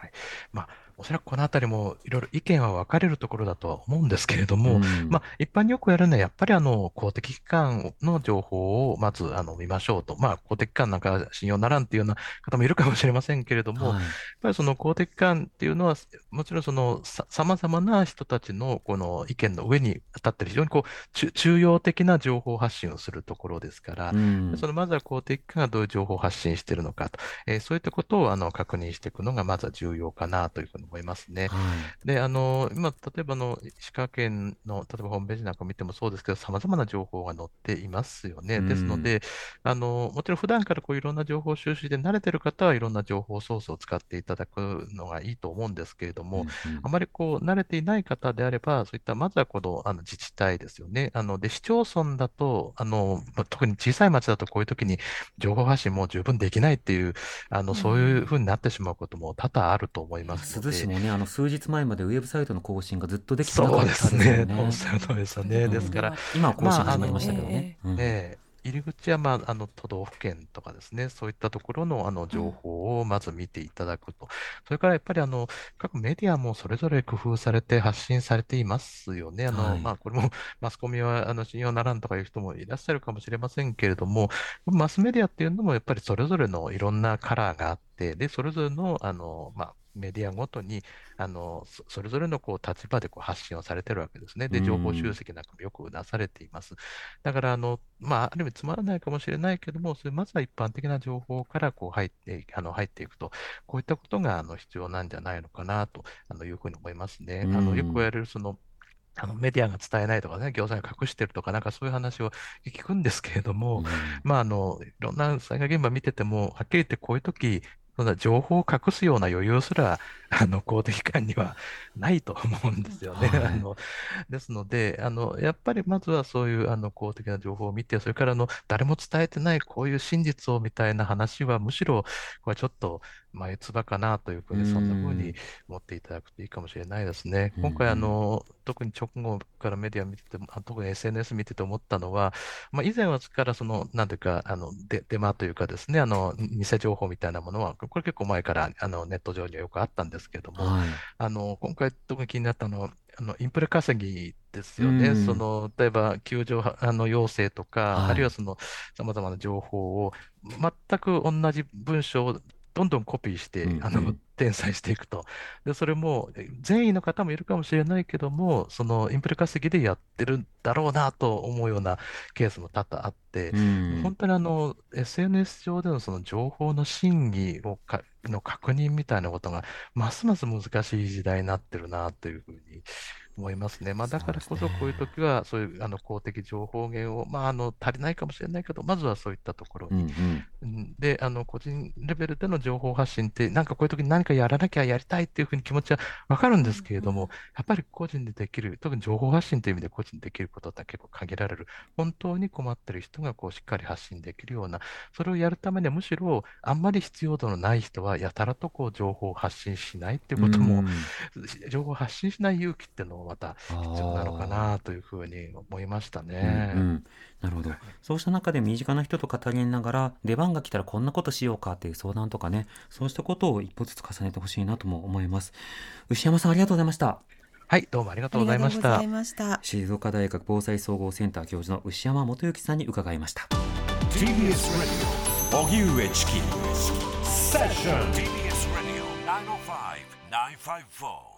はい。まあ、おそらくこのあたりもいろいろ意見は分かれるところだとは思うんですけれども、うん。まあ、一般によくやるのは、やっぱりあの公的機関の情報をまずあの見ましょうと、まあ、公的機関なんか信用ならんっていうような方もいるかもしれませんけれども、はい。やっぱりその公的機関っていうのは、もちろんそのさまざまな人たちのこの意見の上に立ってる非常にこう中中央的な情報発信をするところですから、うん。そのまずは公的機関がどういう情報を発信しているのかと、えーそういったことをあの確認していくのがまずは重要かなというふうに思いますね。はいで、あの、今、例えばあの石川県の、例えばホームページなんか見てもそうですけど、様々な情報が載っていますよね。うんですので、あの、もちろん普段からこういろんな情報収集で慣れてる方はいろんな情報ソースを使っていただくのがいいと思うんですけれども、うんうんあまりこう慣れていない方であれば、そういったまずはこのあの自治体ですよね。あので市町村だとあの、まあ特に小さい町だとこういう時に情報発信も十分できないっていう、あのそういうふうになってしまうことも多々あると思いますので。鈴市もね、あの数日前までウェブサイトの更新がずっとできてなかったそうですね。よおっしゃる通りですよね。うんですから、今は更新まあ始まりましたけどね。うんええ入り口は、まあ、あの都道府県とかですね、そういったところのあの情報をまず見ていただくと、それからやっぱりあの各メディアもそれぞれ工夫されて発信されていますよね。あのはいまあ、これも マスコミはあの信用ならんとかいう人もいらっしゃるかもしれませんけれども、マスメディアっていうのもやっぱりそれぞれのいろんなカラーがあって、で、それぞれのあの、まあ、メディアごとに、あの、そそれぞれのこう立場でこう発信をされてるわけですね。で、うん情報集積なんかもよくなされています。だから、あの、まあ、ある意味つまらないかもしれないけども、それまずは一般的な情報からこう入って、あの、入っていくと、こういったことが、あの、必要なんじゃないのかな、と、あの、いうふうに思いますね。あの、よく言われる、その、あのメディアが伝えないとかね、行政が隠してるとか、なんかそういう話を聞くんですけれども、まあ、あの、いろんな災害現場見てても、はっきり言ってこういう時、そんな情報を隠すような余裕すら、あの、公的機関にはないと思うんですよね。はいあの、ですので、あの、やっぱりまずはそういう、あの、公的な情報を見て、それから、あの、誰も伝えてないこういう真実をみたいな話は、むしろ、これはちょっと、眉唾かなというふうに、そんなふうに思っていただくといいかもしれないですね。うん今回、あの、特に直後からメディア見てて特に SNS 見てて思ったのは、まあ、以前はからその、なんていうか、あの、デ、デマというかですね、あの、偽情報みたいなものは、これ結構前から、あの、ネット上にはよくあったんですけども、はい。あの、今回特に気になったのは、あの、インプレ稼ぎですよね。うんその、例えば、救助は、あの、要請とか、はいあるいはその、様々な情報を、全く同じ文章をどんどんコピーして、うんあのうん、転載していくと。で、それも、善意の方もいるかもしれないけども、その、インプレ稼ぎでやってるんだろうなと思うようなケースも多々あって、うん本当にあの、SNS 上でのその情報の真偽をかの確認みたいなことが、ますます難しい時代になってるなというふうに思いますね。まあ、だからこそこういう時は、そういうあの公的情報源を、まあ、あの、足りないかもしれないけど、まずはそういったところに。うんうんうんで、あの、個人レベルでの情報発信って、なんかこういう時に何かやらなきゃやりたいっていうふうに気持ちはわかるんですけれども、やっぱり個人でできる、特に情報発信という意味で個人でできることって結構限られる。本当に困ってる人がこうしっかり発信できるような、それをやるためにはむしろあんまり必要度のない人はやたらとこう情報を発信しないっていうことも、情報を発信しない勇気っていうのもまた必要なのかなというふうに思いましたね。うんうんなるほど。そうした中で身近な人と語りながら、出番が来たらこんなことしようかっていう相談とかね、そうしたことを一歩ずつ重ねてほしいなとも思います。牛山さんありがとうございました。はい、どうもありがとうございましたありがとうござい。ました。静岡大学防災総合センター教授の牛山元幸さんに伺いました。TBS Radio 荻上チキセッション TBS Radio 905-954